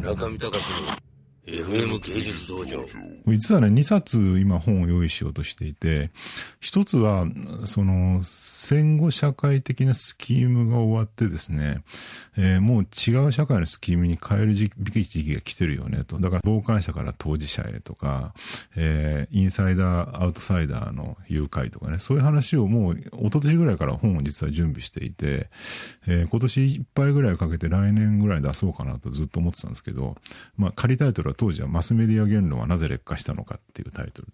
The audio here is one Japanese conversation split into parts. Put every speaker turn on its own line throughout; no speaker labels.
中見隆の FM 芸術道場。
実はね、2冊今本を用意しようとしていて、一つは、その、戦後社会的なスキームが終わってですね、えー、もう違う社会のスキームに変える時期が来てるよねと。だから傍観者から当事者へとか、えー、インサイダー、アウトサイダーの誘拐とかね、そういう話をもう一昨年ぐらいから本を実は準備していて、えー、今年いっぱいぐらいかけて来年ぐらい出そうかなとずっと思ってたんですけど、まあ仮タイトルは当時はマスメディア言論はなぜ劣化したのかっていうタイトル。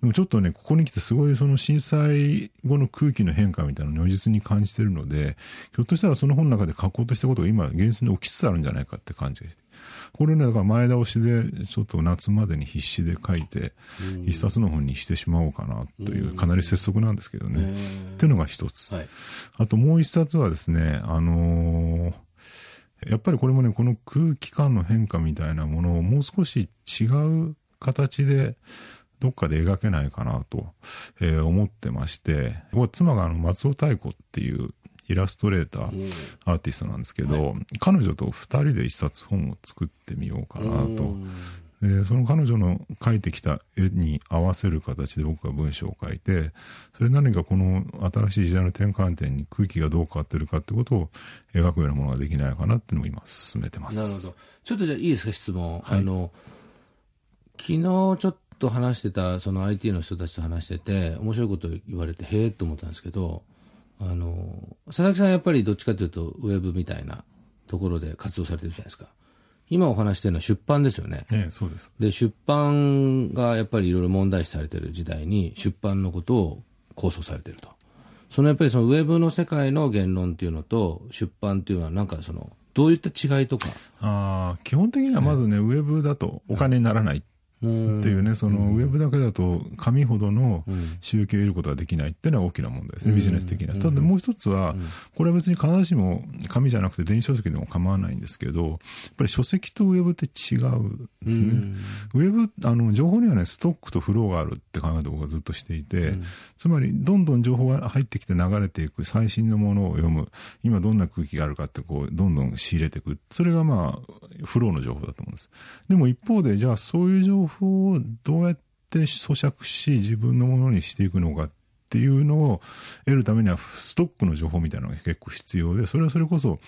でもちょっとね、ここに来てすごいその震災後の空気の変化みたいなのを如実に感じてるので、ひょっとしたらその本の中で書こうとしたことが今現実に起きつつあるんじゃないかって感じがして。これね、だから前倒しで、ちょっと夏までに必死で書いて、一冊の本にしてしまおうかなという、かなり拙速なんですけどね。っていうのが一つ。あともう一冊はですね、あのーやっぱりこれもね、この空気感の変化みたいなものをもう少し違う形でどっかで描けないかなと、えー、思ってまして、妻があの松尾太鼓っていうイラストレーター、アーティストなんですけど、はい、彼女と二人で一冊本を作ってみようかなと。で、その彼女の描いてきた絵に合わせる形で僕が文章を書いて、それ何かこの新しい時代の転換点に空気がどう変わってるかってことを描くようなものができないかなっていうのを今進めてます。
なるほど。ちょっとじゃあいいですか、質問。はい、あの、昨日ちょっと話してた、その IT の人たちと話してて、面白いこと言われて、へえと思ったんですけど、あの、佐々木さんやっぱりどっちかというと、ウェブみたいなところで活動されてるじゃないですか。今お話してるのは出版ですよね。
ええ、そうです。
で、出版がやっぱりいろいろ問題視されてる時代に、出版のことを構想されてると。そのやっぱりそのウェブの世界の言論っていうのと、出版っていうのはなんかその、どういった違いとか？
ああ、基本的にはまずね、ウェブだとお金にならないっていうね、そのウェブだけだと紙ほどの収益を得ることができないっていうのは大きな問題ですね、ビジネス的には。ただもう一つは、これは別に必ずしも紙じゃなくて電子書籍でも構わないんですけど、やっぱり書籍とウェブって違うんですね。ウェブ、あの、情報にはね、ストックとフローがあるって考えて僕はずっとしていて、つまり、どんどん情報が入ってきて流れていく最新のものを読む、今どんな空気があるかってこう、どんどん仕入れていく。それがまあ、フローの情報だと思うんです。でも一方で、じゃあそういう情報をどうやって咀嚼し、自分のものにしていくのかっていうのを得るためには、ストックの情報みたいなのが結構必要で、それはそれこそ、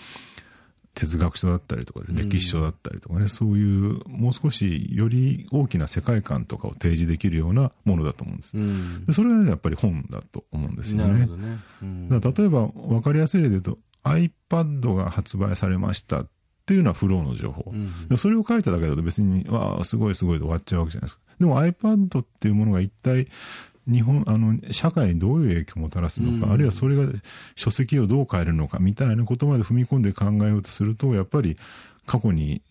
哲学書だったりとか、歴史書だったりとかね、そういうもう少しより大きな世界観とかを提示できるようなものだと思うんです。うん、でそれがね、やっぱり本だと思うんですよね。ねうん、だ例えば分かりやすい例で言うと iPad が発売されましたっていうのはフローの情報。うん、それを書いただけだと別に、わあ、すごいすごいで終わっちゃうわけじゃないですか。でも iPad っていうものが一体、日本、あの、社会にどういう影響をもたらすのか、うん、あるいはそれが書籍をどう変えるのか、みたいなことまで踏み込んで考えようとすると、やっぱり、過去に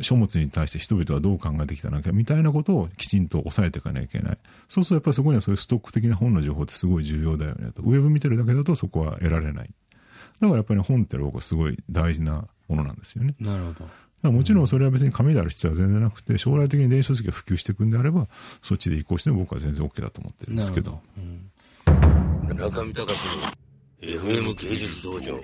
書物に対して人々はどう考えてきたのかみたいなことをきちんと抑えていかなきゃいけない。そうするとやっぱりそこにはそういうストック的な本の情報ってすごい重要だよねと。ウェブ見てるだけだとそこは得られない。だからやっぱり本って僕はすごい大事なものなんですよね。
なるほど。
もちろんそれは別に紙である必要は全然なくて、将来的に電子書籍が普及していくんであれば、そっちで移行しても僕は全然 OK だと思ってるんですけど。どうん、
中見隆の FM 芸術道場。